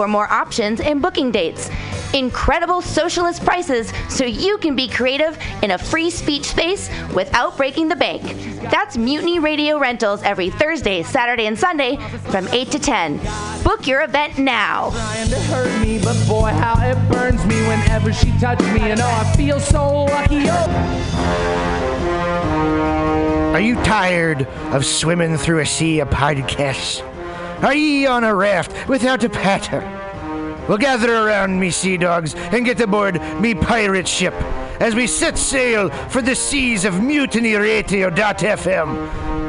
for more options and booking dates. Incredible socialist prices so you can be creative in a free speech space without breaking the bank. That's Mutiny Radio Rentals every Thursday, Saturday, and Sunday from 8 to 10. Book your event now. trying to hurt me, but boy, how it burns me whenever she touches me. And oh, I feel so lucky. Oh. Are you tired of swimming through a sea of podcasts? Are ye on a raft without a paddle? Well, gather around me, sea dogs, and get aboard me pirate ship as we set sail for the seas of Mutiny mutinyradio.fm.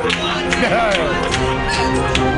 Yeah.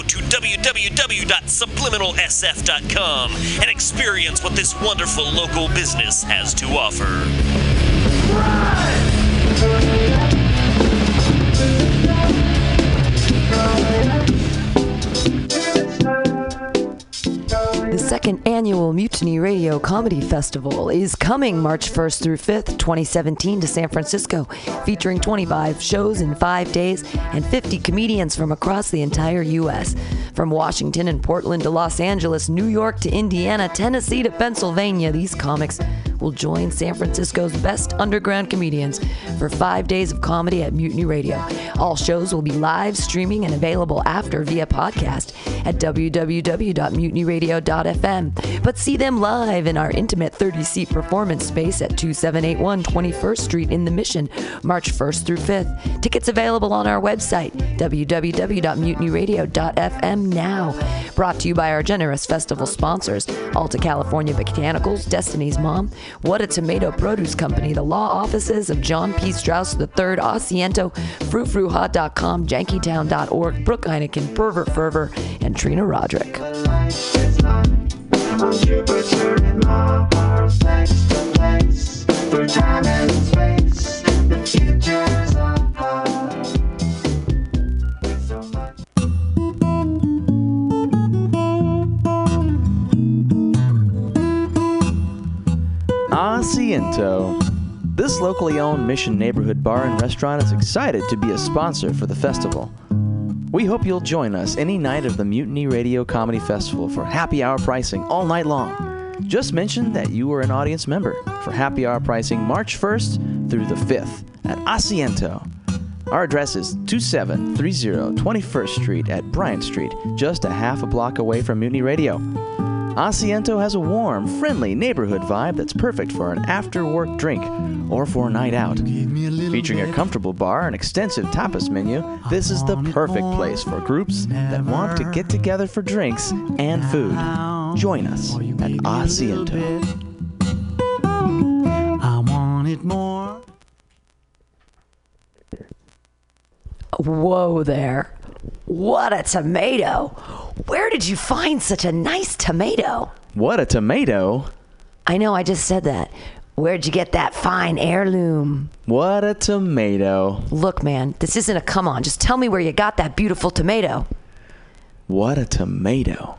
to www.subliminalsf.com and experience what this wonderful local business has to offer. Second annual Mutiny Radio Comedy Festival is coming March 1st through 5th, 2017, to San Francisco, featuring 25 shows in five days and 50 comedians from across the entire U.S. From Washington and Portland to Los Angeles, New York to Indiana, Tennessee to Pennsylvania, these comics will join San Francisco's best underground comedians for five days of comedy at Mutiny Radio. All shows will be live streaming and available after via podcast at www.mutinyradio.fm. But see them live in our intimate 30 seat performance space at 2781 21st Street in the Mission, March 1st through 5th. Tickets available on our website, www.mutinyradio.fm now. Brought to you by our generous festival sponsors Alta California Botanicals, Destiny's Mom, What a Tomato Produce Company, the law offices of John P. Strauss III, Asiento, FruitFruHot.com, JankyTown.org, Brooke Heineken, Pervert Fervor, and Trina Roderick. Asiento. This locally owned Mission neighborhood bar and restaurant is excited to be a sponsor for the festival. We hope you'll join us any night of the Mutiny Radio Comedy Festival for happy hour pricing all night long. Just mention that you are an audience member for happy hour pricing March 1st through the 5th at Asiento. Our address is 2730 21st Street at Bryant Street, just a half a block away from Mutiny Radio. Asiento has a warm, friendly neighborhood vibe that's perfect for an after work drink or for a night out. Featuring a comfortable bar and extensive tapas menu, this is the perfect place for groups that want to get together for drinks and food. Join us at Asiento. I want it more. Whoa there. What a tomato. Where did you find such a nice tomato? What a tomato! I know, I just said that. Where'd you get that fine heirloom? What a tomato! Look, man, this isn't a come on. Just tell me where you got that beautiful tomato. What a tomato!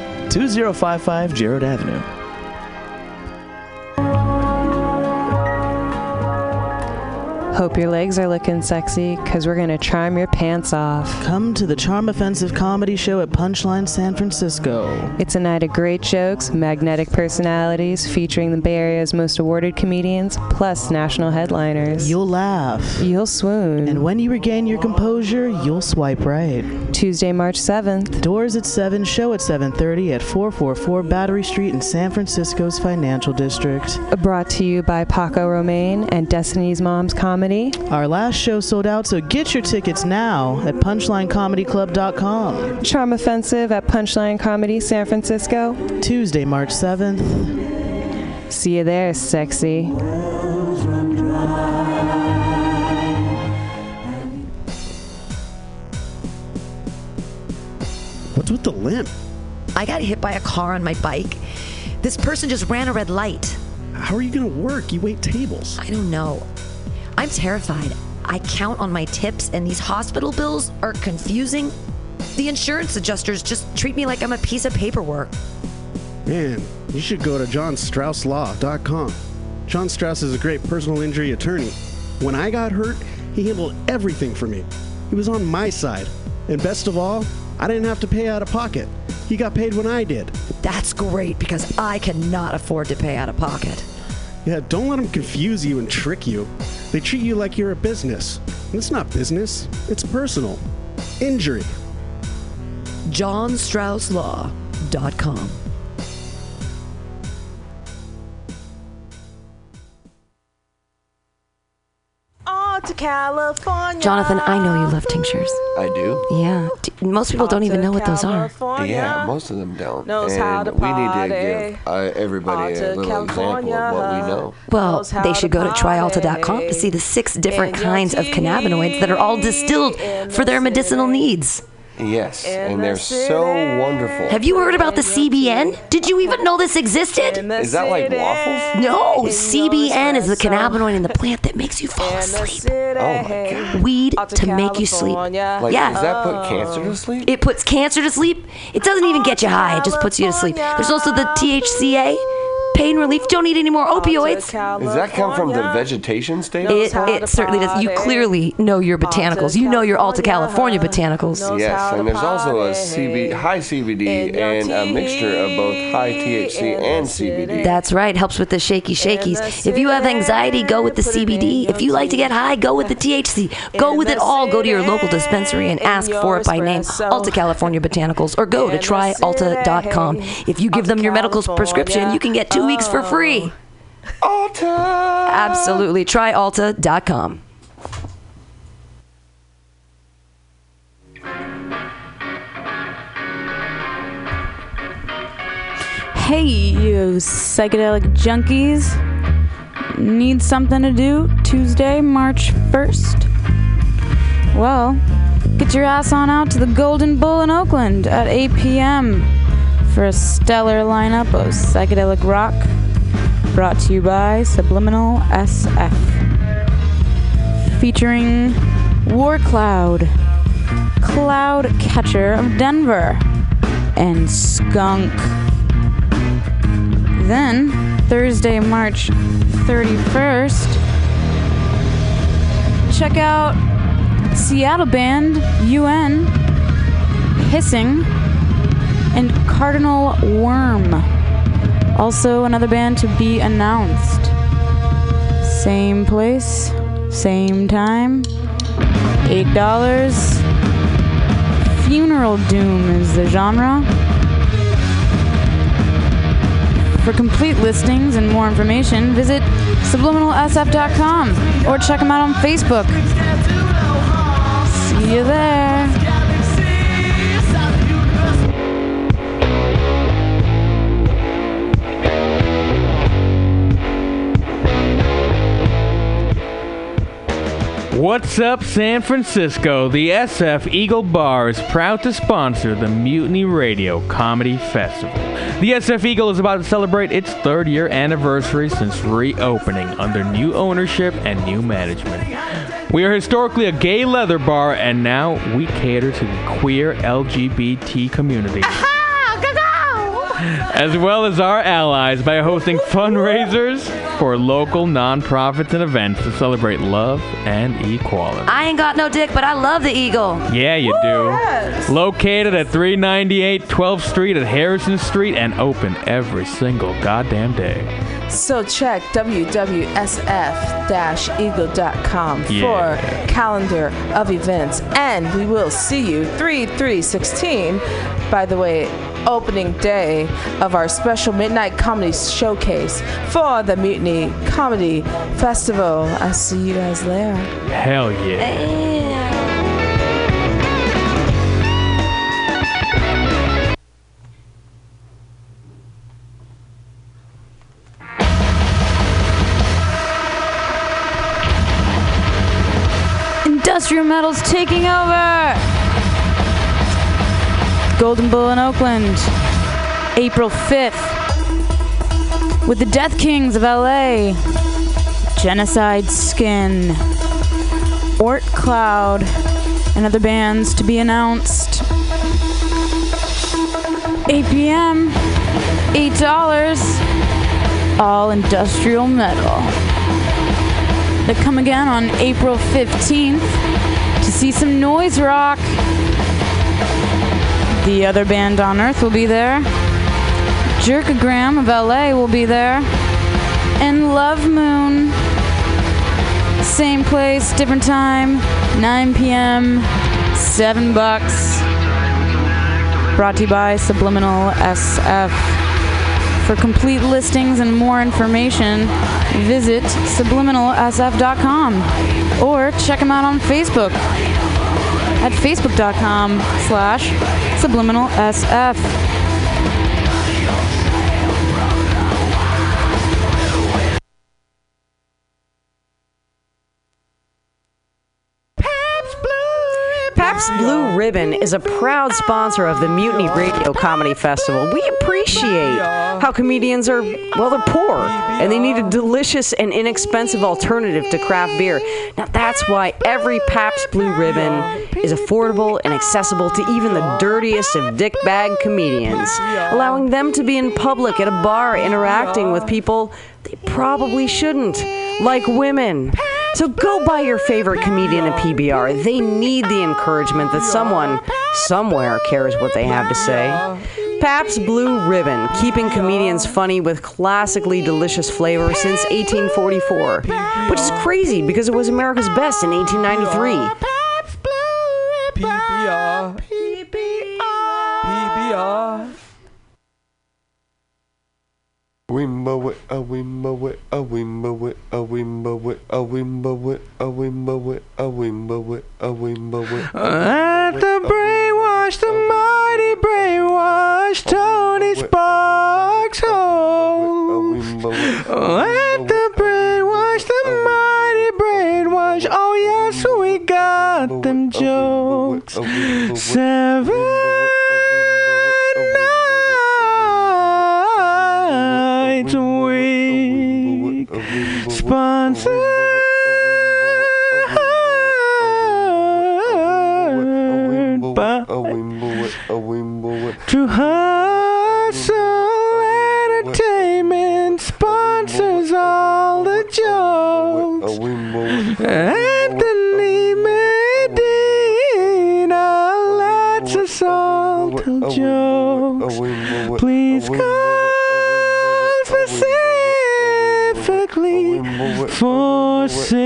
2055 Jerrold Avenue. Hope your legs are looking sexy, because we're going to charm your pants off. Come to the Charm Offensive Comedy Show at Punchline San Francisco. It's a night of great jokes, magnetic personalities, featuring the Bay Area's most awarded comedians, plus national headliners. You'll laugh. You'll swoon. And when you regain your composure, you'll swipe right. Tuesday, March 7th. Doors at 7, show at 7:30 at 444 Battery Street in San Francisco's Financial District. Brought to you by Paco Romane and Destiny's Mom's Comedy. Our last show sold out, so get your tickets now at punchlinecomedyclub.com. Charm Offensive at Punchline Comedy San Francisco. Tuesday, March 7th. See you there, sexy. What's with the limp? I got hit by a car on my bike. This person just ran a red light. How are you going to work? You wait tables. I don't know. I'm terrified. I count on my tips, and these hospital bills are confusing. The insurance adjusters just treat me like I'm a piece of paperwork. Man, you should go to johnstrausslaw.com. John Strauss is a great personal injury attorney. When I got hurt, he handled everything for me. He was on my side. And best of all, I didn't have to pay out of pocket. He got paid when I did. That's great because I cannot afford to pay out of pocket. Yeah, don't let them confuse you and trick you. They treat you like you're a business. It's not business, it's personal. Injury. JohnStraussLaw.com. to California. Jonathan, I know you love tinctures. I do. Yeah. D- Most people don't even know what those are. Yeah, most of them don't. Knows and how to we need to give uh, everybody a Alta, little example of what we know. Well, they should to go to tryalta.com to see the six different kinds of cannabinoids that are all distilled for their medicinal needs. Yes, In and they're so wonderful. Have you heard about the CBN? Did you even know this existed? Is that like waffles? No, CBN is the cannabinoid in the plant that makes you fall asleep. Oh my god. Weed to make you sleep. Like, Yeah. does that put cancer to sleep? It puts cancer to sleep. It doesn't even get you high. It just puts you to sleep. There's also the THCA, pain relief. Don't need any more opioids. Does that come from the vegetation state? It, it certainly does. You clearly know your botanicals. You know your Alta California botanicals. Yes, and there's also a CB, high CBD and a mixture of both high THC and CBD. That's right. Helps with the shaky shakies. If you have anxiety, go with the CBD. If you like to get high, go with the THC. Go with it all. Go to your local dispensary and ask for it by name, Alta California Botanicals, or go to tryalta.com. If you give them your medical prescription, you can get two weeks for free. Alta! Absolutely. Tryalta.com. Hey, you psychedelic junkies. Need something to do Tuesday, March 1st? Well, get your ass on out to the Golden Bull in Oakland at 8 p.m. for a stellar lineup of psychedelic rock brought to you by Subliminal SF. Featuring War Cloud, Cloud Catcher of Denver, and Skunk. Then, Thursday, March 31st, check out Seattle band UN, Hissing, and Cardinal Worm. Also, another band to be announced. Same place, same time, $8. Funeral Doom is the genre. For complete listings and more information, visit subliminalsf.com or check them out on Facebook. See you there. What's up, San Francisco? The SF Eagle Bar is proud to sponsor the Mutiny Radio Comedy Festival. The SF Eagle is about to celebrate its third year anniversary since reopening under new ownership and new management. We are historically a gay leather bar, and now we cater to the queer LGBT community. as well as our allies by hosting fundraisers for local nonprofits and events to celebrate love and equality. I ain't got no dick, but I love the Eagle. Yeah, you do. Located at 398 12th Street at Harrison Street and open every single goddamn day. So check www.sf-eagle.com Yeah. for calendar of events, and we will see you 3-3-16. By the way, opening day of our special midnight comedy showcase for the Mutiny Comedy Festival. I see you guys there. Hell yeah. Industrial Metal's taking over. Golden Bull in Oakland, April 5th, with the Death Kings of LA, Genocide Skin, Ort Cloud, and other bands to be announced. 8 p.m., $8, all industrial metal. They come again on April 15th to see some noise rock. The other band on Earth will be there. Jerkogram of LA will be there. And Love Moon. Same place, different time, 9 p.m., 7 bucks. Brought to you by Subliminal SF. For complete listings and more information, visit subliminalsf.com or check them out on Facebook at facebook.com slash subliminalsf. Pabst Blue Ribbon is a proud sponsor of the Mutiny Radio Comedy Festival. We appreciate how comedians are, well, they're poor and they need a delicious and inexpensive alternative to craft beer. Now, that's why every Pabst Blue Ribbon is affordable and accessible to even the dirtiest of dickbag comedians, allowing them to be in public at a bar interacting with people they probably shouldn't, like women. So go buy your favorite comedian a PBR. They need the encouragement that someone, somewhere, cares what they have to say. Pabst Blue Ribbon, keeping comedians funny with classically delicious flavor since 1844, which is crazy because it was America's best in 1893. PBR, PBR. PBR. It. Uh, let the brainwash, the mighty brainwash, Tony Sparks home. Let the brainwash, the mighty brainwash. Oh yes, we got them jokes. Seven Sponsored by True Hustle Entertainment sponsors all the jokes. Anthony Medina lets us all tell jokes. Please call for sin.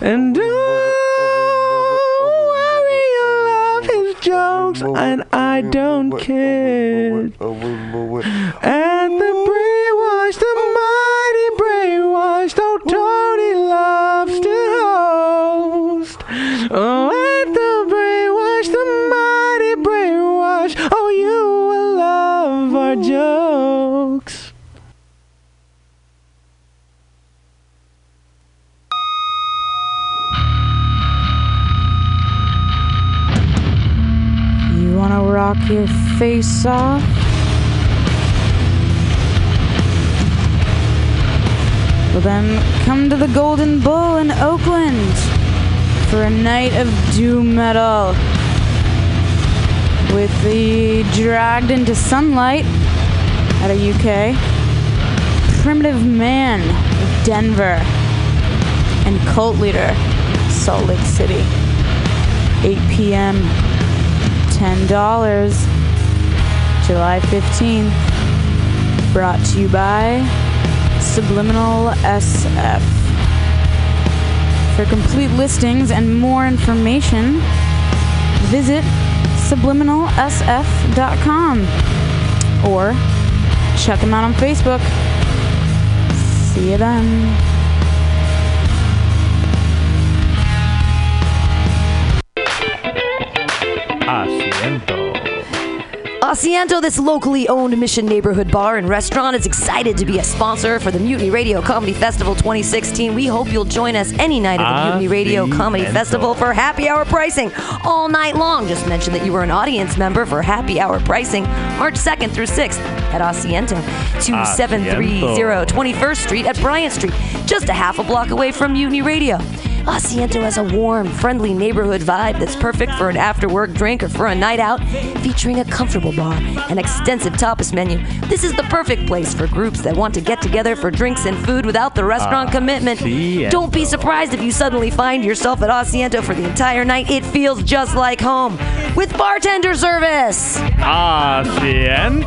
And don't worry, you love his jokes, and I don't care. Your face off? Well, then come to the Golden Bull in Oakland for a night of doom metal with the Dragged into Sunlight out of UK, Primitive Man of Denver, and Cult Leader, Salt Lake City. 8 p.m. $10. July 15th. Brought to you by Subliminal SF. For complete listings and more information, visit subliminalsf.com or check them out on Facebook. See you then. Asiento. Asiento, this locally owned Mission neighborhood bar and restaurant, is excited to be a sponsor for the Mutiny Radio Comedy Festival 2016. We hope you'll join us any night at the Mutiny Radio Comedy Festival for happy hour pricing all night long. Just mention that you were an audience member for happy hour pricing March 2nd through 6th at Asiento, 2730 21st Street at Bryant Street, just a half a block away from Mutiny Radio. Asiento has a warm, friendly neighborhood vibe that's perfect for an after work drink or for a night out, featuring a comfortable bar and extensive tapas menu. This is the perfect place for groups that want to get together for drinks and food without the restaurant ah, commitment. Asiento. Don't be surprised if you suddenly find yourself at Asiento for the entire night. It feels just like home with bartender service. Asiento.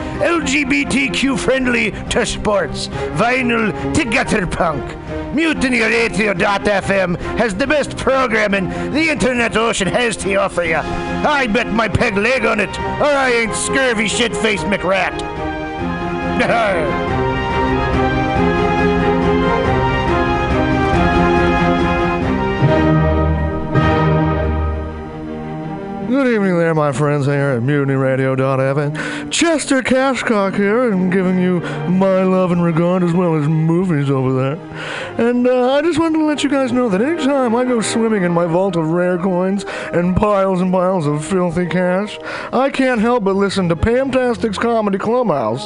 LGBTQ friendly to sports, vinyl to gutter punk. MutinyRadio.fm has the best programming the internet ocean has to offer you. I bet my peg leg on it, or I ain't scurvy shit faced McRat. Good evening there, my friends here at MutinyRadio.fm. Chester Cashcock here, and giving you my love and regard as well as movies over there. And uh, I just wanted to let you guys know that anytime I go swimming in my vault of rare coins and piles and piles of filthy cash, I can't help but listen to Pamtastic's Comedy Clubhouse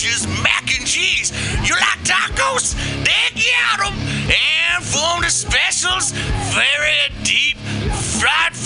delicious mac and cheese. You like tacos? They got 'em. And from the specials, very deep fried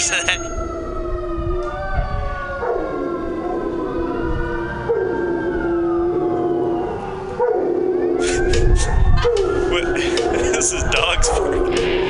Course of that. This is dog's food.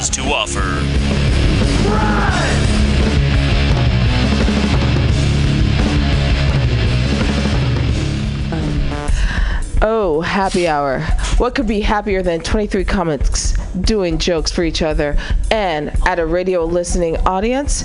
to offer. Oh, happy hour. What could be happier than 23 comics doing jokes for each other and at a radio listening audience?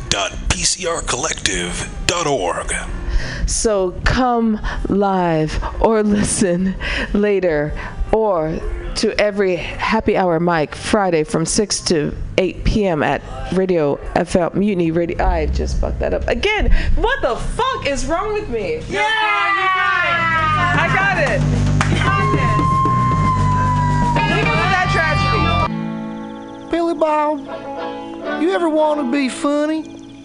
podcasts.pcrcollective.org. So come live or listen later or to every happy hour mic Friday from 6 to 8 p.m. at Radio FL Mutiny Radio. I just fucked that up again. What the fuck is wrong with me? Yeah, yeah! I got it. Leave it with that tragedy. Billy Bob, you ever want to be funny?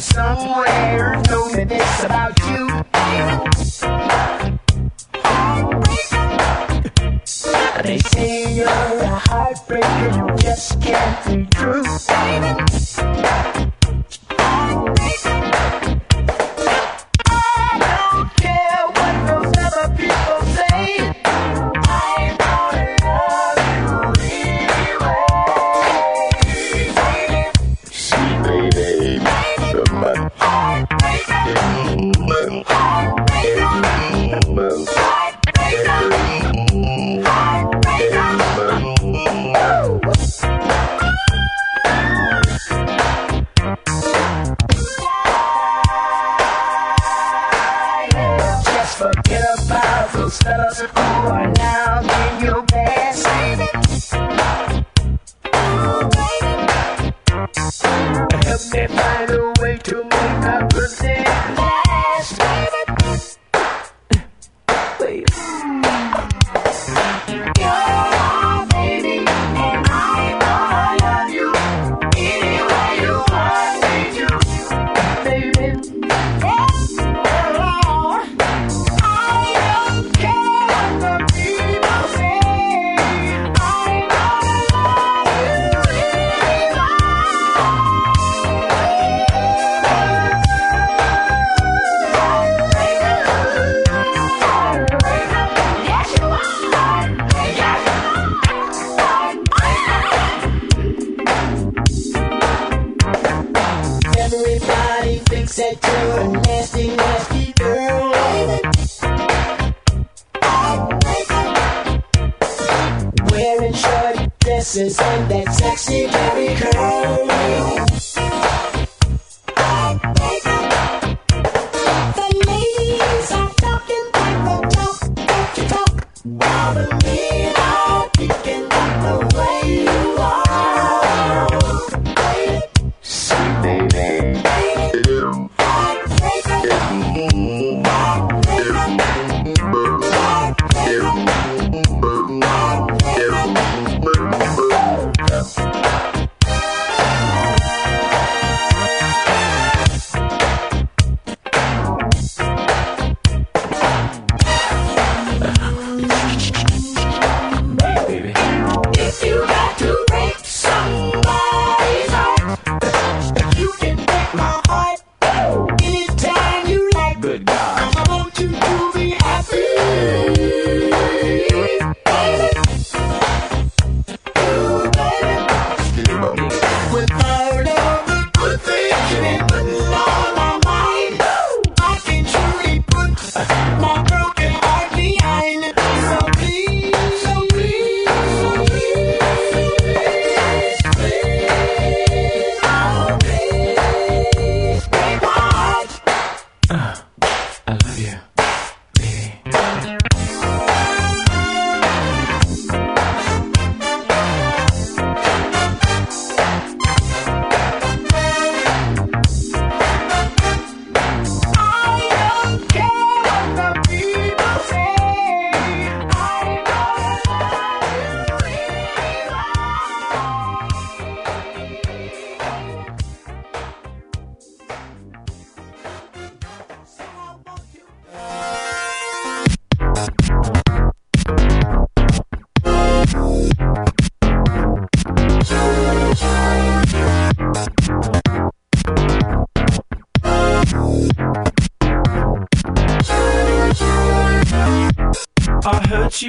Somebody somewhere me this about you. They say you're a heartbreaker, you just can't be true.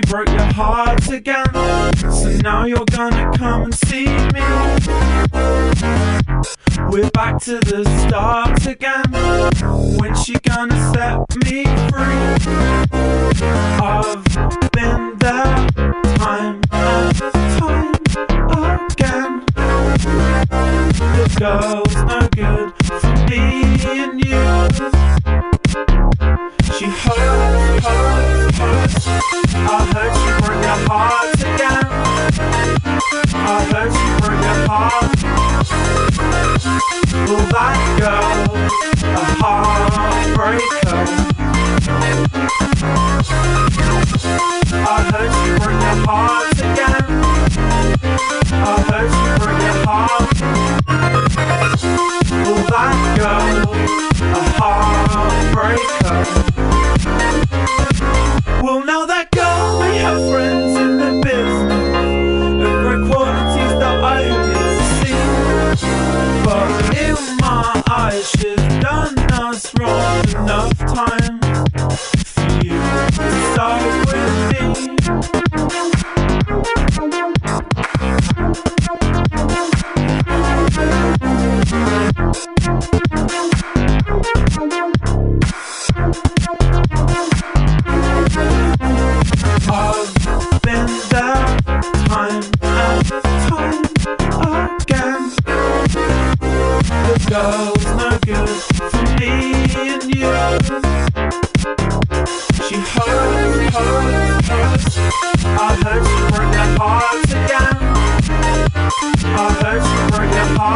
broke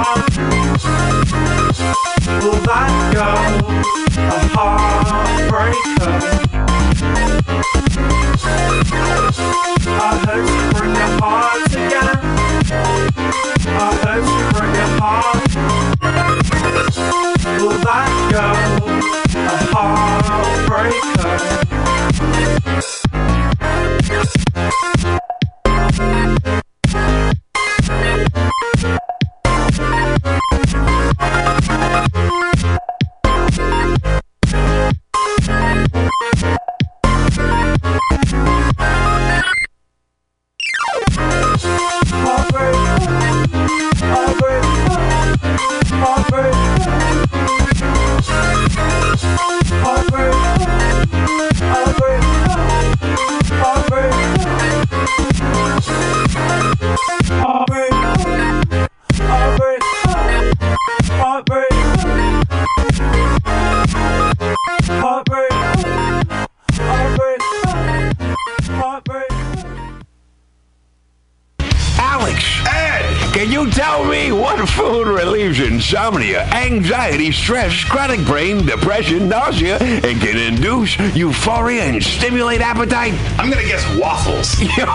Will that go? A heartbreaker. I you your heart. I you your heart. Will that? A heartbreaker. Anxiety, stress, chronic brain, depression, nausea, and can induce euphoria and stimulate appetite. I'm gonna guess waffles. Yo,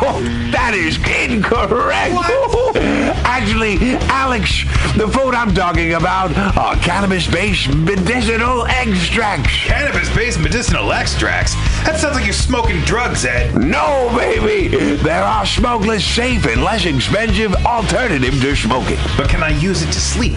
that is incorrect. Actually, Alex, the food I'm talking about are cannabis-based medicinal extracts. Cannabis-based medicinal extracts? That sounds like you're smoking drugs, Ed. No, baby. There are smokeless, safe, and less expensive alternative to smoking. But can I use it to sleep?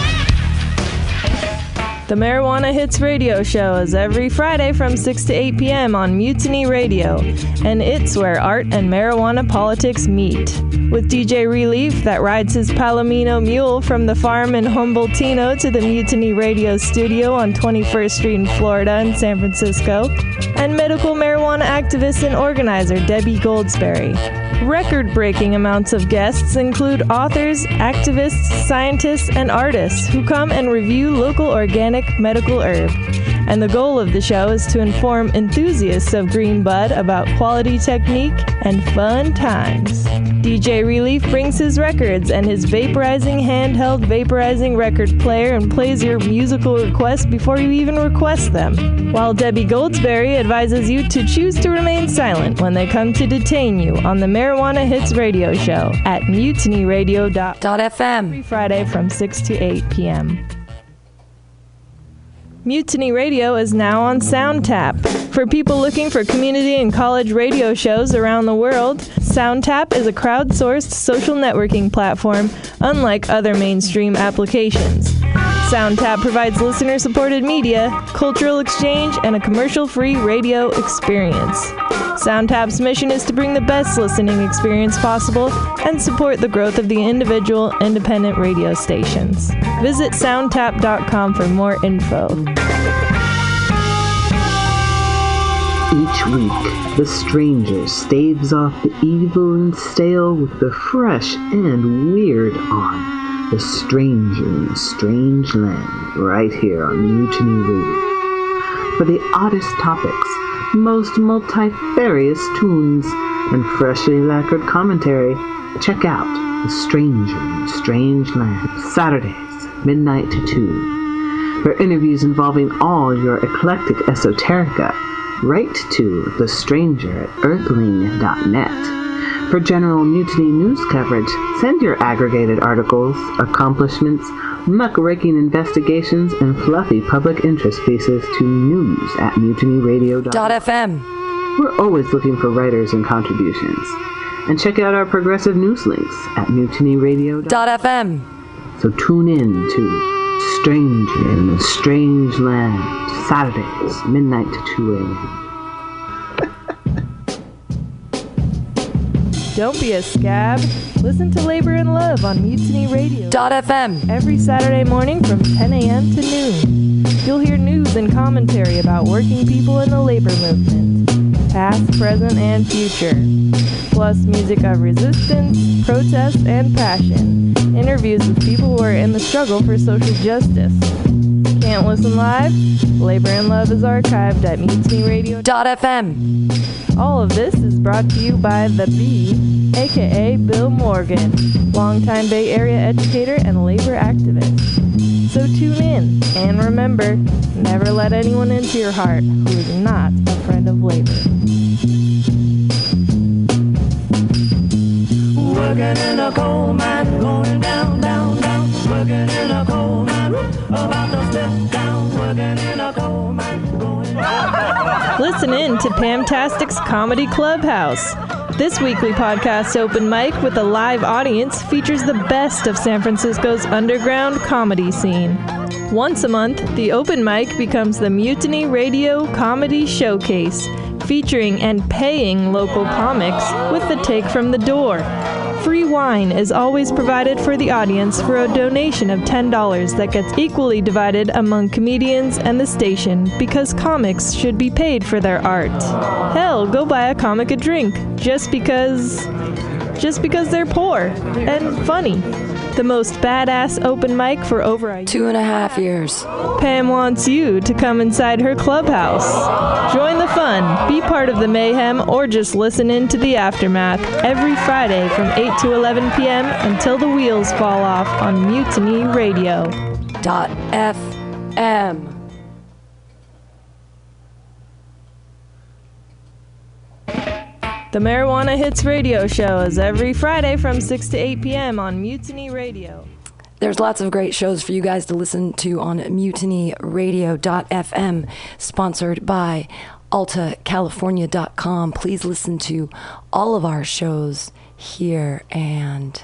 The Marijuana Hits radio show is every Friday from 6 to 8 p.m. on Mutiny Radio, and it's where art and marijuana politics meet. With DJ Relief that rides his Palomino mule from the farm in Humboldtino to the Mutiny Radio studio on 21st Street in Florida and San Francisco, and medical marijuana activist and organizer Debbie Goldsberry. Record breaking amounts of guests include authors, activists, scientists, and artists who come and review local organic medical herb. And the goal of the show is to inform enthusiasts of green bud about quality technique and fun times. DJ Relief brings his records and his vaporizing handheld vaporizing record player and plays your musical requests before you even request them. While Debbie Goldsberry advises you to choose to remain silent when they come to detain you on the Marijuana Hits radio show at mutinyradio.fm every Friday from 6 to 8 p.m. Mutiny Radio is now on SoundTap. For people looking for community and college radio shows around the world, SoundTap is a crowdsourced social networking platform unlike other mainstream applications. SoundTap provides listener supported media, cultural exchange, and a commercial free radio experience. SoundTap's mission is to bring the best listening experience possible and support the growth of the individual independent radio stations. Visit soundtap.com for more info. Each week, the stranger staves off the evil and stale with the fresh and weird on The Stranger in a Strange Land, right here on Mutiny Radio. For the oddest topics, most multifarious tunes, and freshly lacquered commentary, check out The Stranger in a Strange Land, Saturdays, midnight to 2. For interviews involving all your eclectic esoterica, write to The Stranger at earthling.net. For general mutiny news coverage, send your aggregated articles, accomplishments, muckraking investigations, and fluffy public interest pieces to news at mutinyradio.fm. We're always looking for writers and contributions. And check out our progressive news links at mutinyradio.fm. So tune in to Stranger in a Strange Land, Saturdays, midnight to 2 a.m. Don't be a scab. Listen to Labor and Love on Mutiny Radio. FM every Saturday morning from 10 a.m. to noon. You'll hear news and commentary about working people in the labor movement, past, present, and future. Plus, music of resistance, protest, and passion. Interviews with people who are in the struggle for social justice. Can't listen live? Labor and Love is archived at mutinyradio.fm. All of this is brought to you by The B, aka Bill Morgan, longtime Bay Area educator and labor activist. So tune in, and remember, never let anyone into your heart who is not a friend of labor. Working in a coal mine, going down, down. Working in a coal mine, about to step down. Working in a coal mine. Listen in to Pamtastic's Comedy Clubhouse. This weekly podcast open mic with a live audience features the best of San Francisco's underground comedy scene. Once a month, the open mic becomes the Mutiny Radio Comedy Showcase, featuring and paying local comics with the take from the door. Free wine is always provided for the audience for a donation of $10 that gets equally divided among comedians and the station because comics should be paid for their art. Hell, go buy a comic a drink just because just because they're poor and funny. The most badass open mic for over a two and a half years. Pam wants you to come inside her clubhouse. Join the fun, be part of the mayhem, or just listen in to the aftermath every Friday from 8 to 11 p.m. until the wheels fall off on Mutiny Radio. Dot FM. The Marijuana Hits Radio Show is every Friday from 6 to 8 p.m. on Mutiny Radio. There's lots of great shows for you guys to listen to on mutinyradio.fm, sponsored by altacalifornia.com. Please listen to all of our shows here and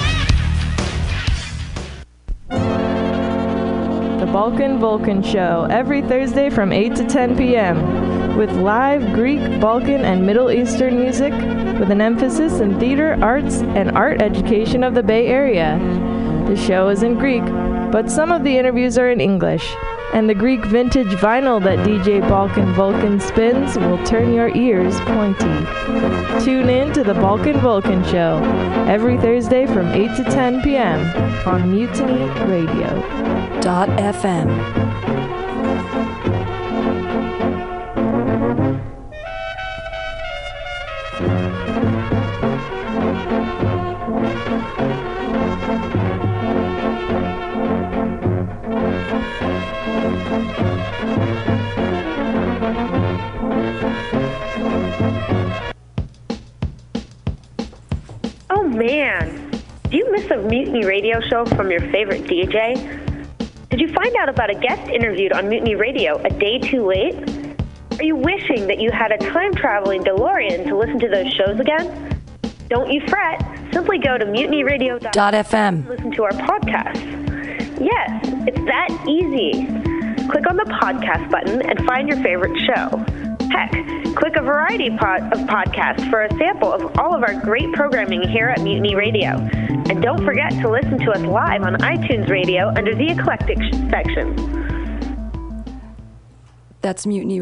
Balkan Vulcan Show every Thursday from 8 to 10 p.m. with live Greek, Balkan, and Middle Eastern music with an emphasis in theater, arts, and art education of the Bay Area. The show is in Greek, but some of the interviews are in English. And the Greek vintage vinyl that DJ Balkan Vulcan spins will turn your ears pointy. Tune in to the Balkan Vulcan Show every Thursday from 8 to 10 p.m. on Mutiny Radio. FM. Mutiny radio show from your favorite DJ? Did you find out about a guest interviewed on Mutiny Radio a day too late? Are you wishing that you had a time traveling DeLorean to listen to those shows again? Don't you fret. Simply go to mutinyradio.fm listen to our podcast. Yes, it's that easy. Click on the podcast button and find your favorite show. Heck, click a variety pod of podcasts for a sample of all of our great programming here at Mutiny Radio. And don't forget to listen to us live on iTunes Radio under the Eclectic section. That's Mutiny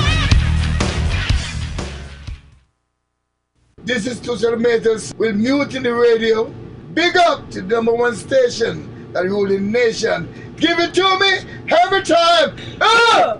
This is Tushar Matters with Mutiny Radio. Big up to the number one station that ruling nation. Give it to me every time. Ah!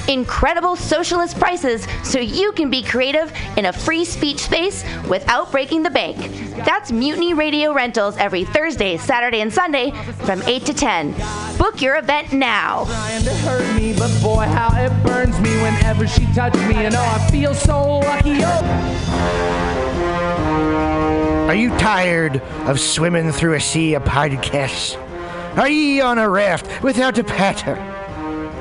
Incredible socialist prices so you can be creative in a free speech space without breaking the bank. That's Mutiny Radio Rentals every Thursday, Saturday, and Sunday from 8 to 10. Book your event now. trying to hurt me, but boy, how it burns me whenever she touches me. And oh, I feel so lucky. Oh. Are you tired of swimming through a sea of podcasts? Are ye on a raft without a paddle?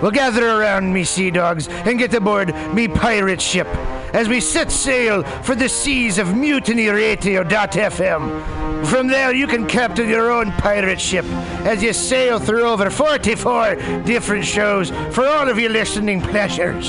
Well, gather around me, sea dogs, and get aboard me pirate ship as we set sail for the seas of Mutiny mutinyradio.fm. From there, you can captain your own pirate ship as you sail through over 44 different shows for all of your listening pleasures.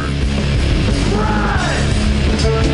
The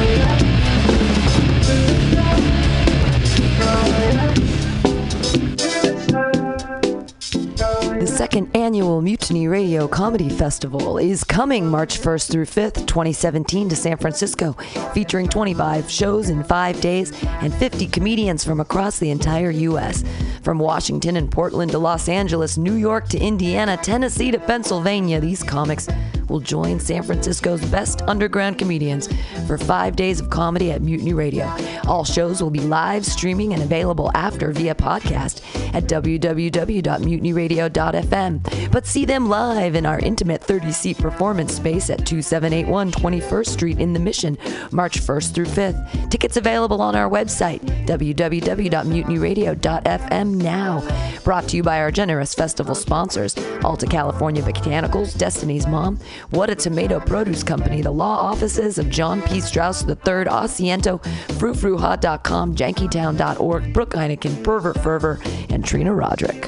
second annual Mutiny Radio Comedy Festival is coming March 1st through 5th, 2017, to San Francisco, featuring 25 shows in five days and 50 comedians from across the entire U.S. From Washington and Portland to Los Angeles, New York to Indiana, Tennessee to Pennsylvania, these comics will join San Francisco's best underground comedians for five days of comedy at Mutiny Radio. All shows will be live streaming and available after via podcast at www.mutinyradio.fm. But see them live in our intimate 30 seat performance space at 2781 21st Street in the Mission, March 1st through 5th. Tickets available on our website, www.mutinyradio.fm now. Brought to you by our generous festival sponsors Alta California Botanicals, Destiny's Mom, What a Tomato Produce Company, the law offices of John P. Strauss III, Asiento, FruFruHot.com, Jankytown.org, Brooke Heineken, Pervert Fervor, and Trina Roderick.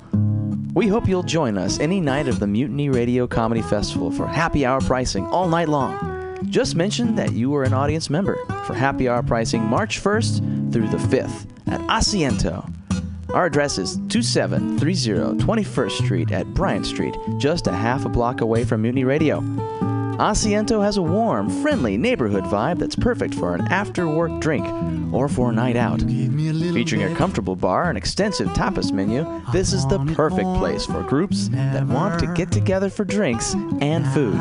We hope you'll join us any night of the Mutiny Radio Comedy Festival for happy hour pricing all night long. Just mention that you are an audience member for happy hour pricing March 1st through the 5th at Asiento. Our address is 2730 21st Street at Bryant Street, just a half a block away from Mutiny Radio. Asiento has a warm, friendly neighborhood vibe that's perfect for an after work drink or for a night out. Featuring a comfortable bar and extensive tapas menu, this is the perfect place for groups that want to get together for drinks and food.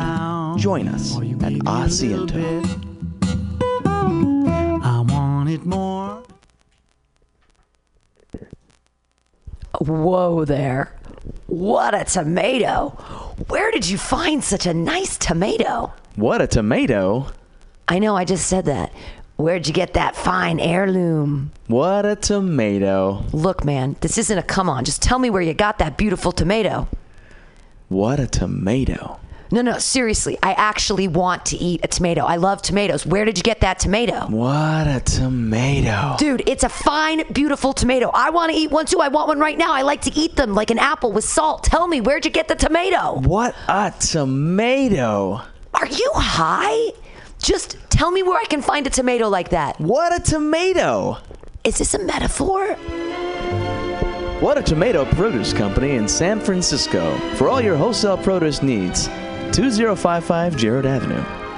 Join us at Asiento. I want it more. Whoa there. What a tomato. Where did you find such a nice tomato? What a tomato! I know, I just said that. Where'd you get that fine heirloom? What a tomato! Look, man, this isn't a come on. Just tell me where you got that beautiful tomato. What a tomato! No, no, seriously. I actually want to eat a tomato. I love tomatoes. Where did you get that tomato? What a tomato! Dude, it's a fine, beautiful tomato. I want to eat one too. I want one right now. I like to eat them like an apple with salt. Tell me, where'd you get the tomato? What a tomato! Are you high? Just tell me where I can find a tomato like that. What a tomato! Is this a metaphor? What a Tomato Produce Company in San Francisco for all your wholesale produce needs. 2055 Jerrold Avenue.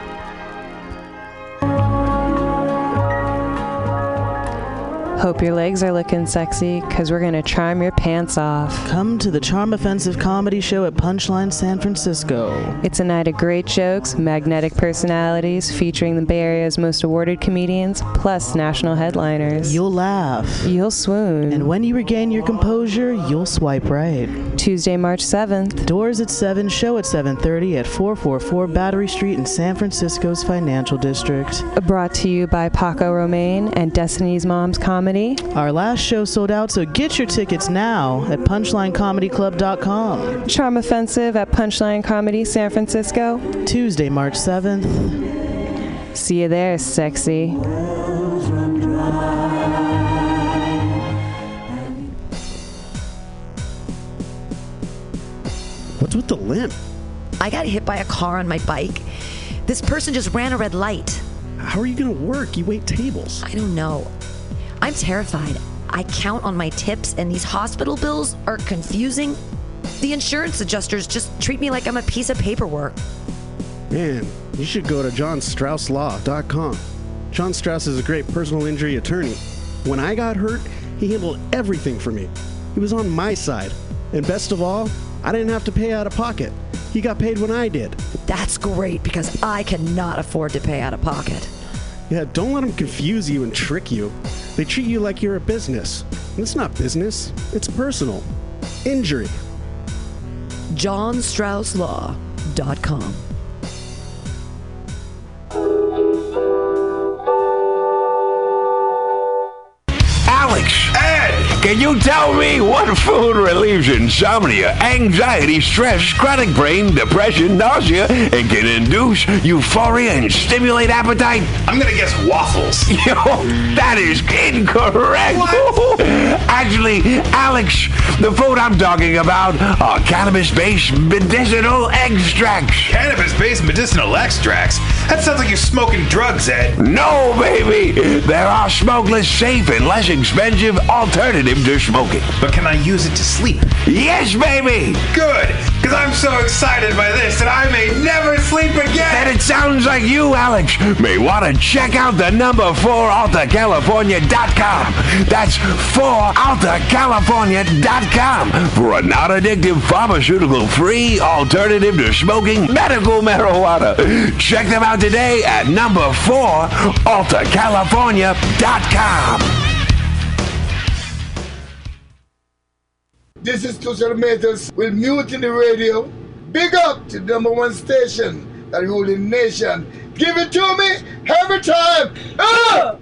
Hope your legs are looking sexy, because we're going to charm your pants off. Come to the Charm Offensive Comedy Show at Punchline San Francisco. It's a night of great jokes, magnetic personalities, featuring the Bay Area's most awarded comedians, plus national headliners. You'll laugh. You'll swoon. And when you regain your composure, you'll swipe right. Tuesday, March 7th. Doors at 7, show at 7.30 at 444 Battery Street in San Francisco's Financial District. Brought to you by Paco Romane and Destiny's Mom's Comedy. Our last show sold out, so get your tickets now at punchlinecomedyclub.com. Charm Offensive at Punchline Comedy San Francisco. Tuesday, March 7th. See you there, sexy. What's with the limp? I got hit by a car on my bike. This person just ran a red light. How are you going to work? You wait tables. I don't know. I'm terrified. I count on my tips, and these hospital bills are confusing. The insurance adjusters just treat me like I'm a piece of paperwork. Man, you should go to johnstrausslaw.com. John Strauss is a great personal injury attorney. When I got hurt, he handled everything for me. He was on my side. And best of all, I didn't have to pay out of pocket. He got paid when I did. That's great because I cannot afford to pay out of pocket. Yeah, don't let them confuse you and trick you. They treat you like you're a business. And it's not business, it's personal. Injury. JohnStraussLaw.com. Can you tell me what food relieves insomnia, anxiety, stress, chronic brain, depression, nausea, and can induce euphoria and stimulate appetite? I'm gonna guess waffles. Yo, that is incorrect. Actually, Alex, the food I'm talking about are cannabis-based medicinal extracts. Cannabis-based medicinal extracts? That sounds like you're smoking drugs, Ed. No, baby! There are smokeless, safe, and less expensive alternative to smoking. But can I use it to sleep? Yes, baby! Good, because I'm so excited by this that I may never sleep again. And it sounds like you, Alex, may want to check out the number 4 AltaCalifornia.com. That's 4 AltaCalifornia.com for a non addictive, pharmaceutical free alternative to smoking medical marijuana. Check them out today at number 4 AltaCalifornia.com. This is Tushar Matters with Mutiny Radio. Big up to the number one station that ruling nation. Give it to me every time. Ah!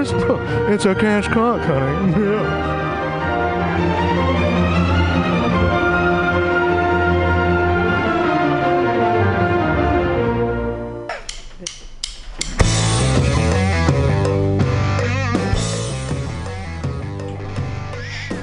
It's a cash cock, honey. Yeah.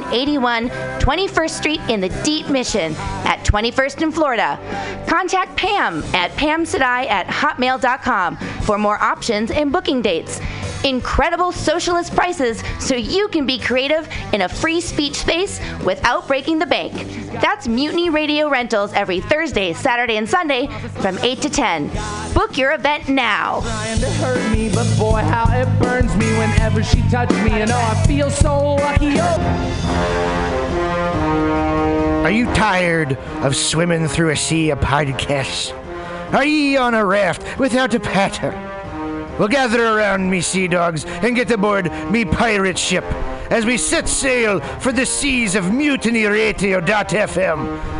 2781 21st Street in the Deep Mission at 21st in Florida. Contact Pam at pamsadai at hotmail.com for more options and booking dates. Incredible socialist prices so you can be creative in a free speech space without breaking the bank. That's Mutiny Radio Rentals every Thursday, Saturday, and Sunday from 8 to 10. Book your event now. trying to hurt me, but boy, how it burns me whenever she touches me. And oh, I feel so lucky. Oh. Are you tired of swimming through a sea of podcasts? Are ye on a raft without a paddle? Well, gather around me, sea dogs, and get aboard me pirate ship as we set sail for the seas of Mutiny mutinyradio.fm.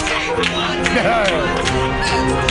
McRack.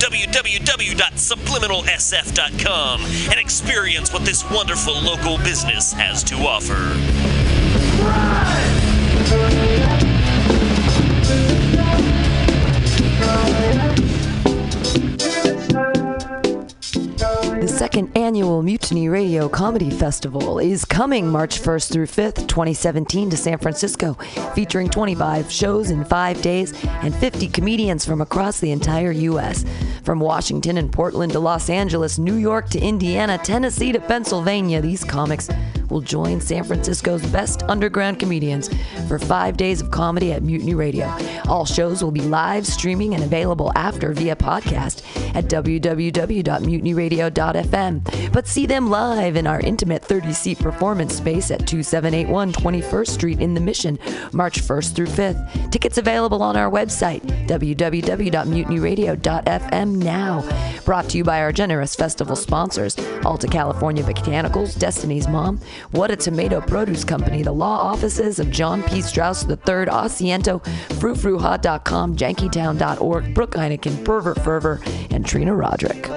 www.subliminalsf.com and experience what this wonderful local business has to offer. Second annual Mutiny Radio Comedy Festival is coming March 1st through 5th, 2017 to San Francisco, featuring 25 shows in 5 days and 50 comedians from across the entire US. From Washington and Portland to Los Angeles, New York to Indiana, Tennessee to Pennsylvania, these comics will join San Francisco's best underground comedians for 5 days of comedy at Mutiny Radio. All shows will be live streaming and available after via podcast at www.mutinyradio.fm. But see them live in our intimate 30 seat performance space at 2781 21st Street in the Mission, March 1st through 5th. Tickets available on our website, www.mutinyradio.fm now. Brought to you by our generous festival sponsors Alta California Botanicals, Destiny's Mom, What a Tomato Produce Company, the law offices of John P. Strauss III, Asiento, FruFruHot.com, JankyTown.org, Brooke Heineken, Pervert Fervor, and Trina Roderick.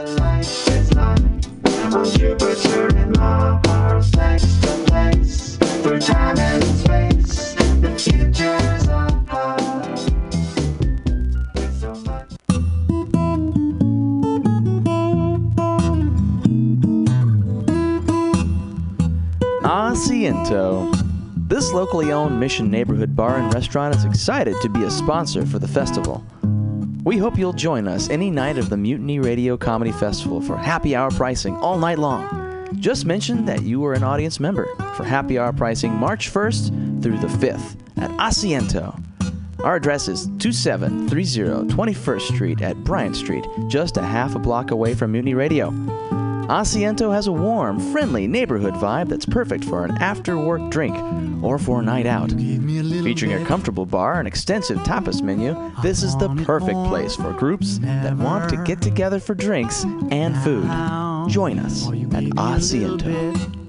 Asiento. This locally owned Mission neighborhood bar and restaurant is excited to be a sponsor for the festival. We hope you'll join us any night of the Mutiny Radio Comedy Festival for happy hour pricing all night long. Just mention that you are an audience member for happy hour pricing March 1st through the 5th at Asiento. Our address is 2730 21st Street at Bryant Street, just a half a block away from Mutiny Radio. Asiento has a warm, friendly neighborhood vibe that's perfect for an after work drink or for a night out. Featuring a comfortable bar and extensive tapas menu, this is the perfect place for groups that want to get together for drinks and food. Join us at Asiento.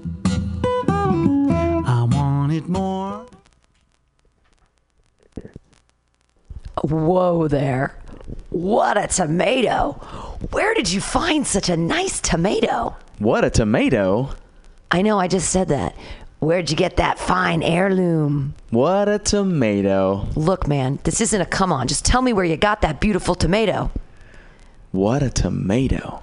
I want it more. Whoa there. What a tomato. Where did you find such a nice tomato? What a tomato! I know, I just said that. Where'd you get that fine heirloom? What a tomato! Look, man, this isn't a come on. Just tell me where you got that beautiful tomato. What a tomato!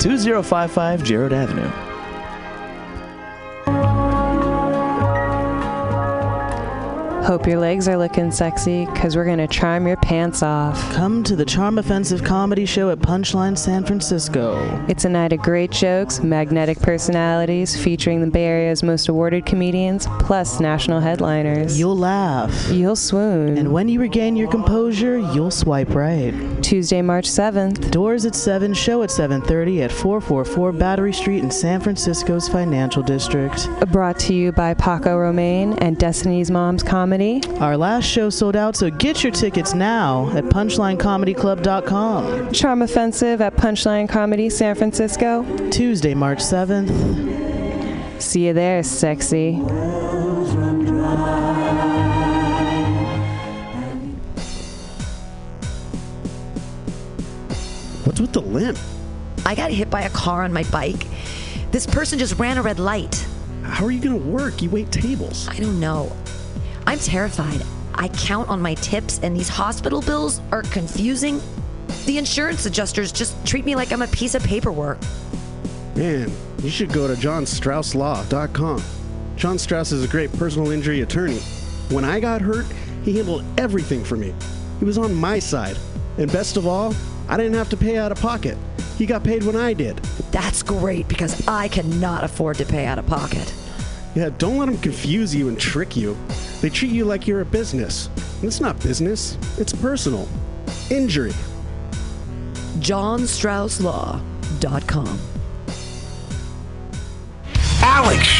2055 Jerrold Avenue. Hope your legs are looking sexy, because we're going to charm your pants off. Come to the Charm Offensive Comedy Show at Punchline San Francisco. It's a night of great jokes, magnetic personalities, featuring the Bay Area's most awarded comedians, plus national headliners. You'll laugh. You'll swoon. And when you regain your composure, you'll swipe right. Tuesday, March 7th. Doors at 7, show at 7:30 at 444 Battery Street in San Francisco's financial district. Brought to you by Paco Romane and Destiny's Mom's Comedy. Comedy. Our last show sold out, so get your tickets now at punchlinecomedyclub.com. Charm Offensive at Punchline Comedy San Francisco. Tuesday, March 7th. See you there, sexy. What's with the limp? I got hit by a car on my bike. This person just ran a red light. How are you going to work? You wait tables. I don't know. I'm terrified. I count on my tips, and these hospital bills are confusing. The insurance adjusters just treat me like I'm a piece of paperwork. Man, you should go to johnstrausslaw.com. John Strauss is a great personal injury attorney. When I got hurt, he handled everything for me. He was on my side. And best of all, I didn't have to pay out of pocket. He got paid when I did. That's great because I cannot afford to pay out of pocket. Yeah, don't let them confuse you and trick you. They treat you like you're a business. And it's not business, it's personal. Injury. JohnStraussLaw.com. Alex!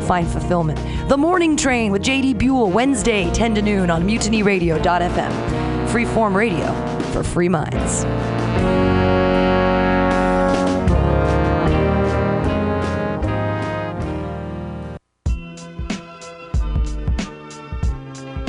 find fulfillment. The Morning Train with JD Buell, Wednesday, 10 to noon on mutinyradio.fm. Freeform radio for free minds.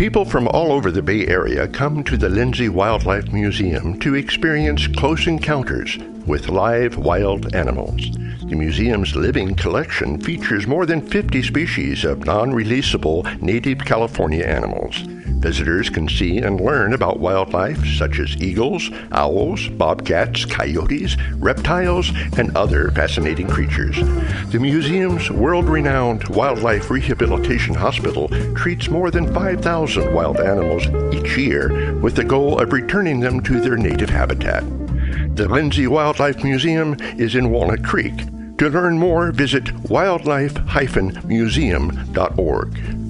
People from all over the Bay Area come to the Lindsay Wildlife Museum to experience close encounters with live wild animals. The museum's living collection features more than 50 species of non releasable native California animals. Visitors can see and learn about wildlife such as eagles, owls, bobcats, coyotes, reptiles, and other fascinating creatures. The museum's world renowned Wildlife Rehabilitation Hospital treats more than 5,000 wild animals each year with the goal of returning them to their native habitat. The Lindsay Wildlife Museum is in Walnut Creek. To learn more, visit wildlife-museum.org.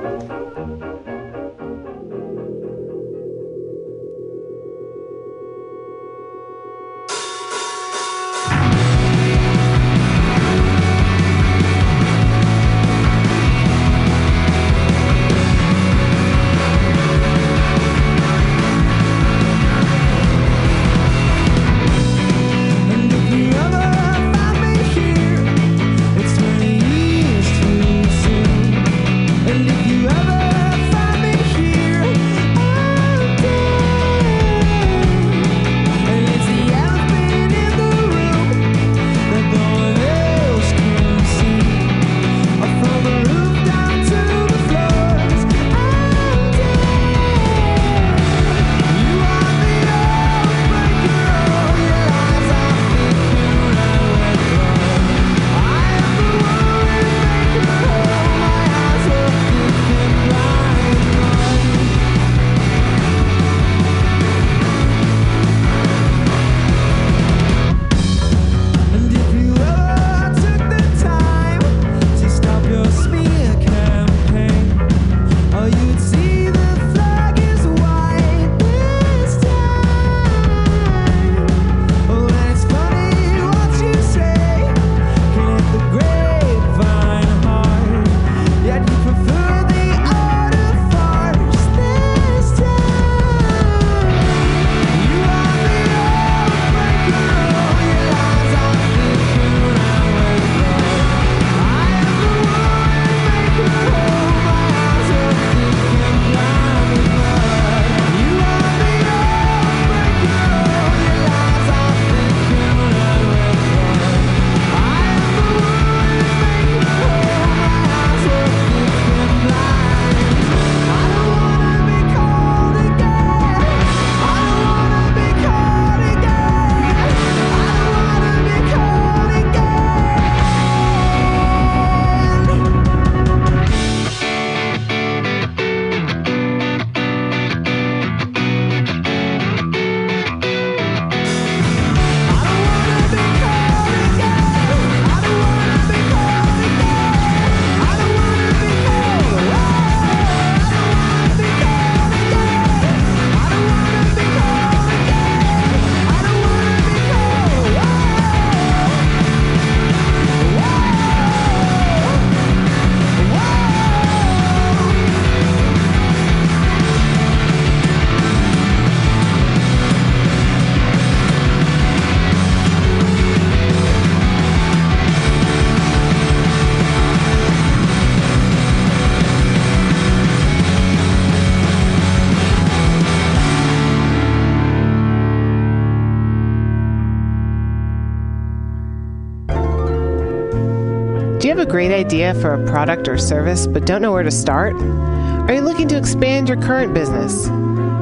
Idea for a product or service but don't know where to start? Are you looking to expand your current business?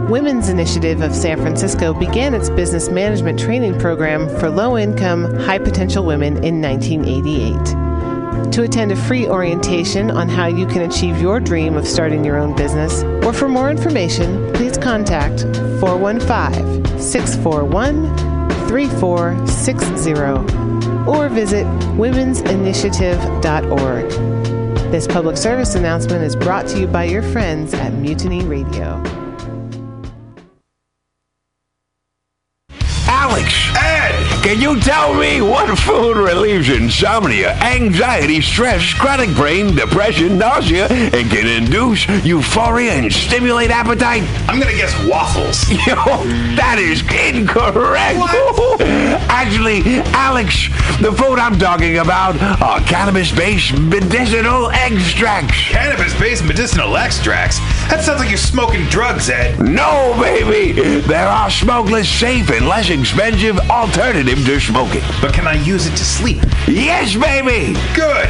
Women's Initiative of San Francisco began its business management training program for low income, high potential women in 1988. To attend a free orientation on how you can achieve your dream of starting your own business, or for more information, please contact 415 641 3460 or visit women'sinitiative.org. This public service announcement is brought to you by your friends at Mutiny Radio. Can you tell me what food relieves insomnia, anxiety, stress, chronic brain, depression, nausea, and can induce euphoria and stimulate appetite? I'm gonna guess waffles. Yo, that is incorrect. Actually, Alex, the food I'm talking about are cannabis-based medicinal extracts. Cannabis-based medicinal extracts? That sounds like you're smoking drugs, Ed. No, baby. There are smokeless, safe, and less expensive alternatives to smoking. But can I use it to sleep? Yes, baby. Good,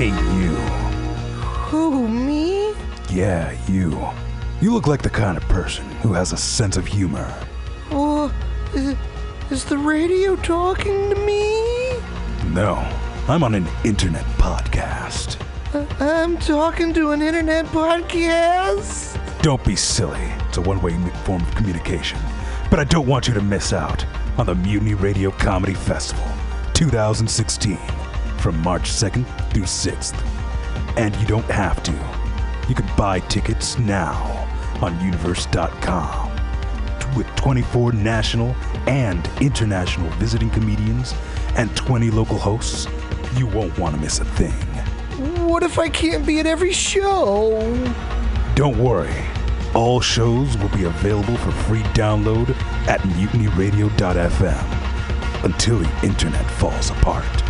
Hey, you. Who, me? Yeah, you. You look like the kind of person who has a sense of humor. Oh, is, is the radio talking to me? No, I'm on an internet podcast. Uh, I'm talking to an internet podcast. Don't be silly. It's a one way form of communication. But I don't want you to miss out on the Mutiny Radio Comedy Festival 2016 from March 2nd through 6th. And you don't have to. You can buy tickets now on universe.com with 24 national and international visiting comedians and 20 local hosts. You won't want to miss a thing. What if I can't be at every show? Don't worry. All shows will be available for free download at mutinyradio.fm until the internet falls apart.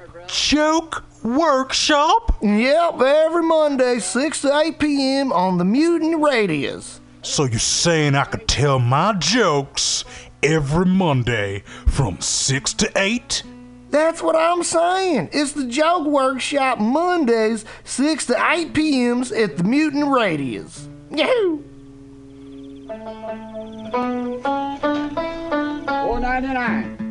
joke workshop? Yep, every Monday, 6 to 8 p.m. on the Mutant Radius. So you're saying I could tell my jokes every Monday from 6 to 8? That's what I'm saying. It's the Joke Workshop Mondays, 6 to 8 p.m.s at the Mutant Radius. Yahoo! 499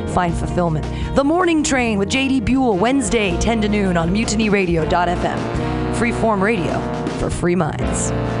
find fulfillment. The Morning Train with J.D. Buell, Wednesday, 10 to noon on mutinyradio.fm. Freeform radio for free minds.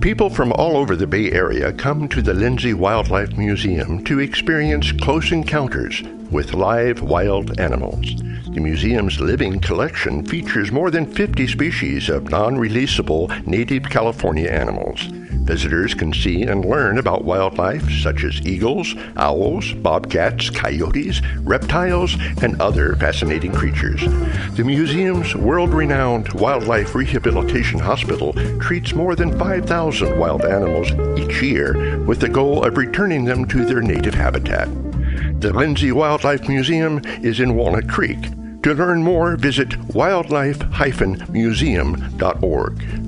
People from all over the Bay Area come to the Lindsay Wildlife Museum to experience close encounters with live wild animals. The museum's living collection features more than 50 species of non releasable native California animals. Visitors can see and learn about wildlife such as eagles, owls, bobcats, coyotes, reptiles, and other fascinating creatures. The museum's world renowned Wildlife Rehabilitation Hospital treats more than 5,000 wild animals each year with the goal of returning them to their native habitat. The Lindsay Wildlife Museum is in Walnut Creek. To learn more, visit wildlife-museum.org.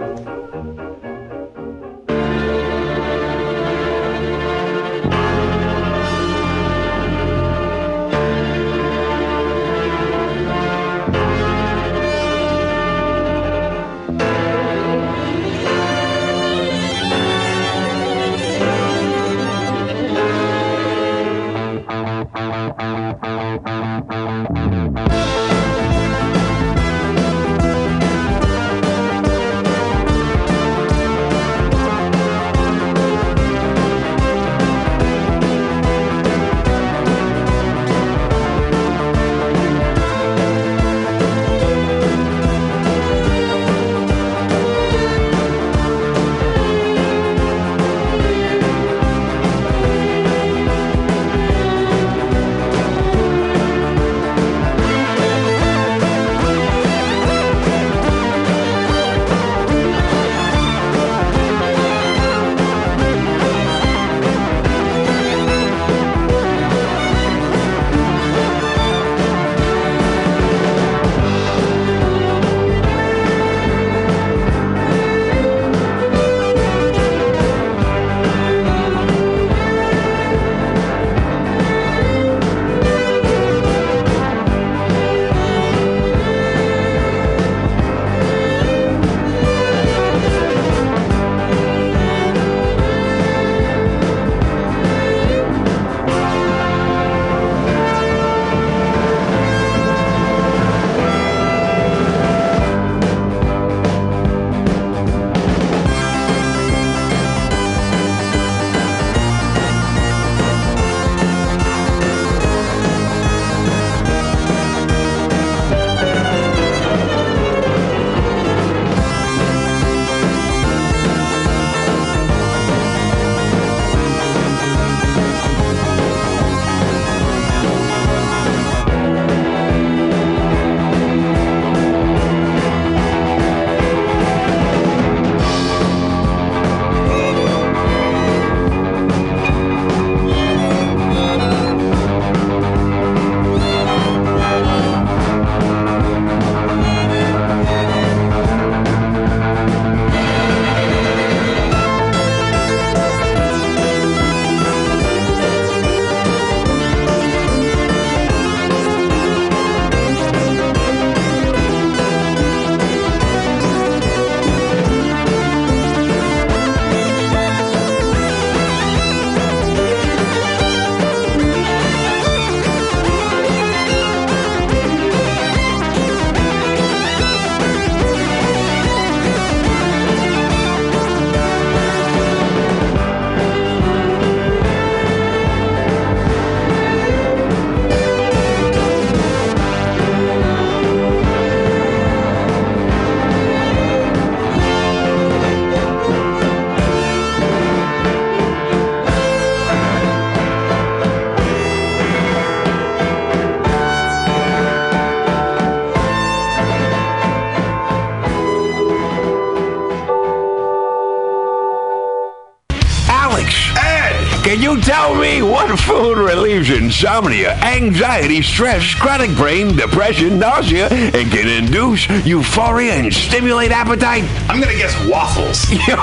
Insomnia, anxiety, stress, chronic brain, depression, nausea, and can induce euphoria and stimulate appetite? I'm gonna guess waffles. Yo,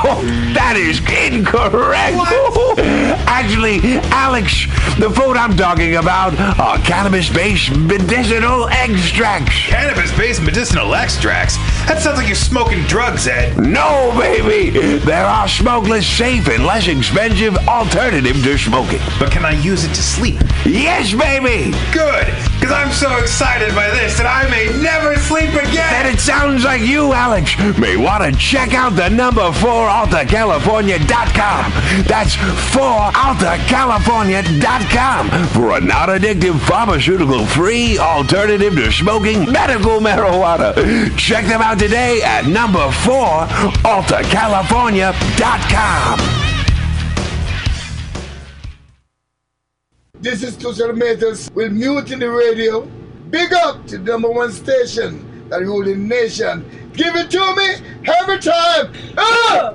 that is incorrect. Actually, Alex, the food I'm talking about are cannabis-based medicinal extracts. Cannabis-based medicinal extracts? That sounds like you're smoking drugs, Ed. No, baby. There are smokeless, safe, and less expensive alternatives to smoking. But can I use it to sleep? Yes, baby. Good, because I'm so excited by this that I may never sleep again. And it sounds like you, Alex, may want to check out the number 4 AltaCalifornia.com. That's 4AltaCalifornia.com for a non addictive, pharmaceutical free alternative to smoking medical marijuana. Check them out today at number 4 AltaCalifornia.com. This is Tushar Matters with Mutiny Radio. Big up to the number one station the nation. Give it to me every time. Ah!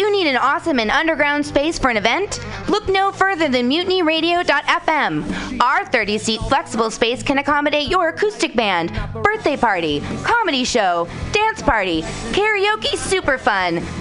You need an awesome and underground space for an event? Look no further than mutinyradio.fm. Our 30 seat flexible space can accommodate your acoustic band, birthday party, comedy show, dance party, karaoke super fun,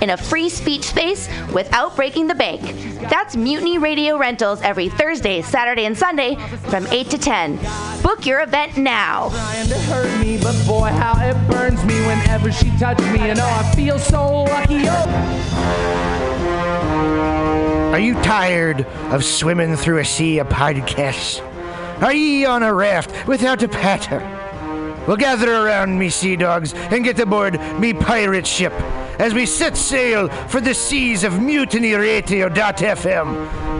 in a free speech space without breaking the bank. That's Mutiny Radio Rentals every Thursday, Saturday, and Sunday from 8 to 10. Book your event now. trying to hurt me, but boy, how it burns me whenever she touches me. And oh, I feel so lucky. Oh. Are you tired of swimming through a sea of podcasts? Are ye on a raft without a paddle? Well, gather around me, sea dogs, and get aboard me pirate ship as we set sail for the seas of mutinyradio.fm.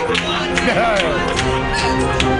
Subliminal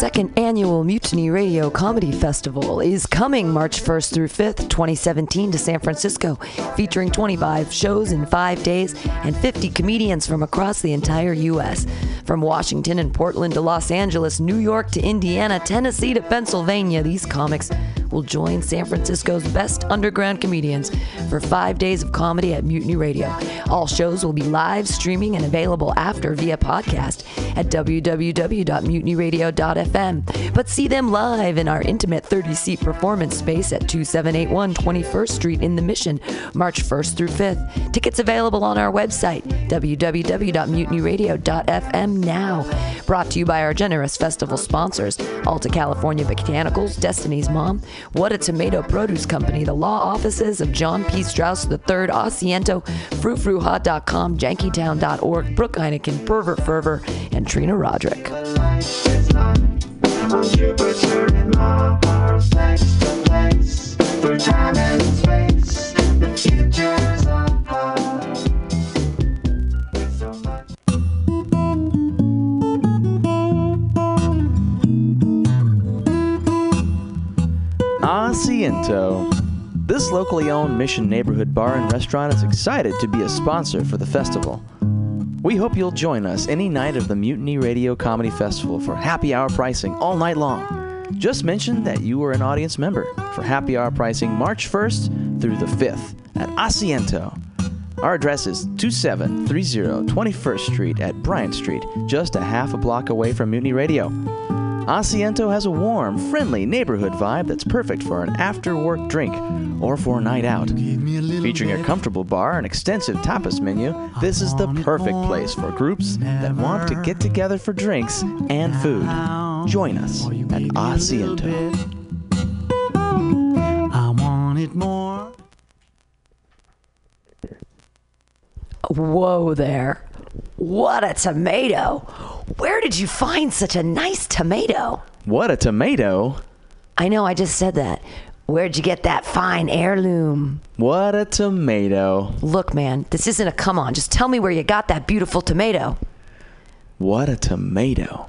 second annual Mutiny Radio Comedy Festival is coming March 1st through 5th, 2017, to San Francisco, featuring 25 shows in five days and 50 comedians from across the entire U.S. From Washington and Portland to Los Angeles, New York to Indiana, Tennessee to Pennsylvania, these comics will join San Francisco's best underground comedians for five days of comedy at Mutiny Radio. All shows will be live streaming and available after via podcast at www.mutinyradio.fm. But see them live in our intimate 30 seat performance space at 2781 21st Street in the Mission, March 1st through 5th. Tickets available on our website, www.mutinyradio.fm now. Brought to you by our generous festival sponsors Alta California Botanicals, Destiny's Mom, What a Tomato Produce Company, the law offices of John P. Strauss III, Asiento, FruFruHot.com, JankyTown.org, Brooke Heineken, Pervert Fervor, and Trina Roderick. Asiento. This locally owned Mission neighborhood bar and restaurant is excited to be a sponsor for the festival. We hope you'll join us any night of the Mutiny Radio Comedy Festival for happy hour pricing all night long. Just mention that you are an audience member for happy hour pricing March 1st through the 5th at Asiento. Our address is 2730 21st Street at Bryant Street, just a half a block away from Mutiny Radio. Asiento has a warm, friendly neighborhood vibe that's perfect for an after work drink or for a night out. Featuring a comfortable bar and extensive tapas menu, this is the perfect place for groups that want to get together for drinks and food. Join us at Asiento. I want it more. Whoa there. What a tomato. Where did you find such a nice tomato? What a tomato! I know, I just said that. Where'd you get that fine heirloom? What a tomato. Look, man, this isn't a come on. Just tell me where you got that beautiful tomato. What a tomato.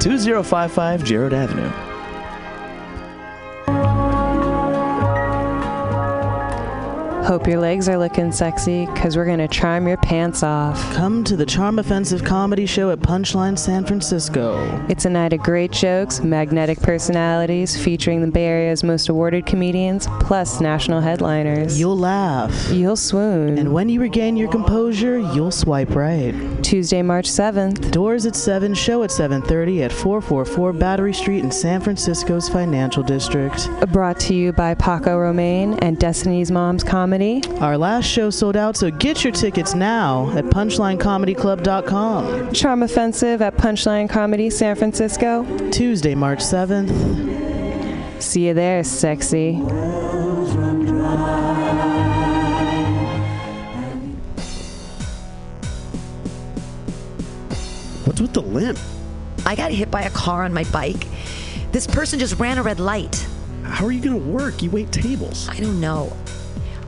2055 Jerrold Avenue. Hope your legs are looking sexy, because we're going to charm your pants off. Come to the Charm Offensive Comedy Show at Punchline San Francisco. It's a night of great jokes, magnetic personalities, featuring the Bay Area's most awarded comedians, plus national headliners. You'll laugh. You'll swoon. And when you regain your composure, you'll swipe right. Tuesday, March 7th. Doors at 7, show at 7.30 at 444 Battery Street in San Francisco's Financial District. Brought to you by Paco Romane and Destiny's Mom's Comedy. Our last show sold out, so get your tickets now at punchlinecomedyclub.com. Charm Offensive at Punchline Comedy San Francisco. Tuesday, March 7th. See you there, sexy. What's with the limp? I got hit by a car on my bike. This person just ran a red light. How are you going to work? You wait tables. I don't know.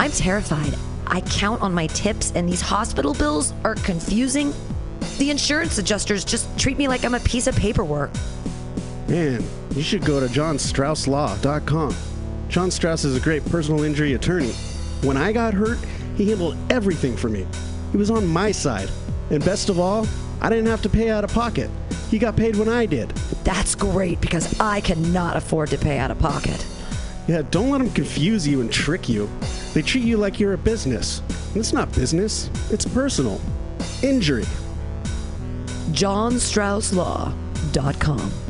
I'm terrified. I count on my tips, and these hospital bills are confusing. The insurance adjusters just treat me like I'm a piece of paperwork. Man, you should go to johnstrausslaw.com. John Strauss is a great personal injury attorney. When I got hurt, he handled everything for me. He was on my side. And best of all, I didn't have to pay out of pocket. He got paid when I did. That's great because I cannot afford to pay out of pocket. Yeah, don't let them confuse you and trick you. They treat you like you're a business. It's not business, it's personal. Injury. JohnStraussLaw.com.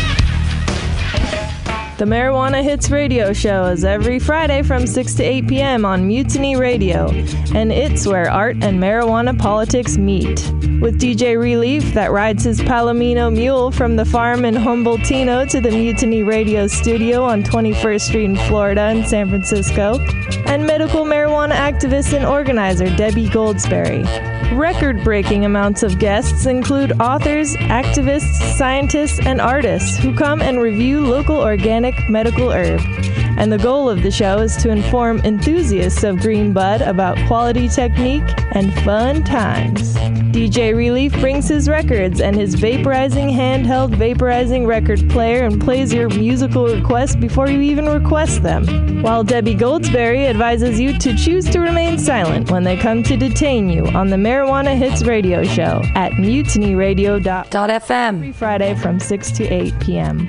The Marijuana Hits Radio Show is every Friday from 6 to 8 p.m. on Mutiny Radio, and it's where art and marijuana politics meet. With DJ Relief that rides his Palomino mule from the farm in Humboldtino to the Mutiny Radio studio on 21st Street in Florida and San Francisco, and medical marijuana activist and organizer Debbie Goldsberry. Record breaking amounts of guests include authors, activists, scientists, and artists who come and review local organic medical herb. And the goal of the show is to inform enthusiasts of green bud about quality technique and fun times. DJ Relief brings his records and his vaporizing handheld vaporizing record player and plays your musical requests before you even request them. While Debbie Goldsberry advises you to choose to remain silent when they come to detain you on the Marijuana Hits radio show at mutinyradio.fm every Friday from 6 to 8 p.m.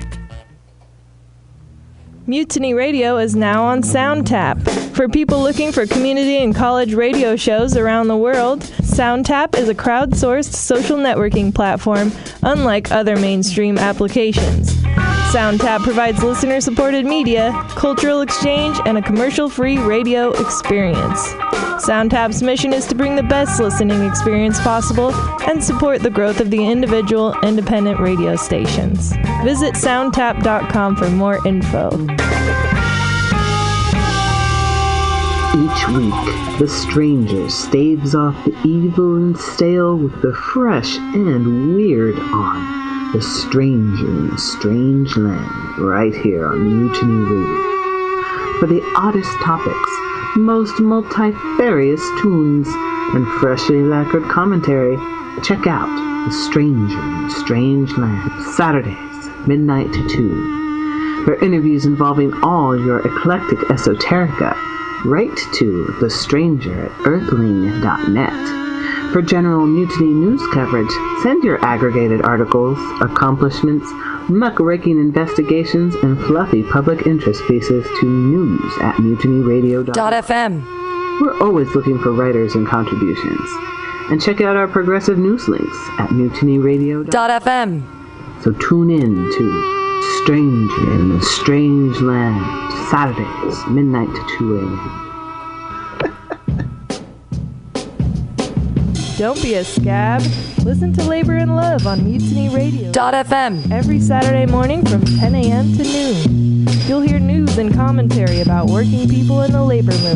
Mutiny Radio is now on SoundTap. For people looking for community and college radio shows around the world, SoundTap is a crowdsourced social networking platform unlike other mainstream applications. SoundTap provides listener supported media, cultural exchange, and a commercial free radio experience. SoundTap's mission is to bring the best listening experience possible and support the growth of the individual independent radio stations. Visit soundtap.com for more info. Each week, the stranger staves off the evil and stale with the fresh and weird on The Stranger in a Strange Land, right here on Mutiny Radio. For the oddest topics, most multifarious tunes, and freshly lacquered commentary, check out The Stranger in a Strange Land, Saturdays, midnight to 2. For interviews involving all your eclectic esoterica, write to The Stranger at earthling.net. For general mutiny news coverage, send your aggregated articles, accomplishments, muckraking investigations, and fluffy public interest pieces to news at mutinyradio.fm. We're always looking for writers and contributions. And check out our progressive news links at mutinyradio.fm. So tune in to Stranger in a Strange Land, Saturdays, midnight to 2 a.m. Don't be a scab. Listen to Labor and Love on Mutiny Radio. FM. Every Saturday morning from 10 a.m. to noon. You'll hear news and commentary about working people in the labor movement.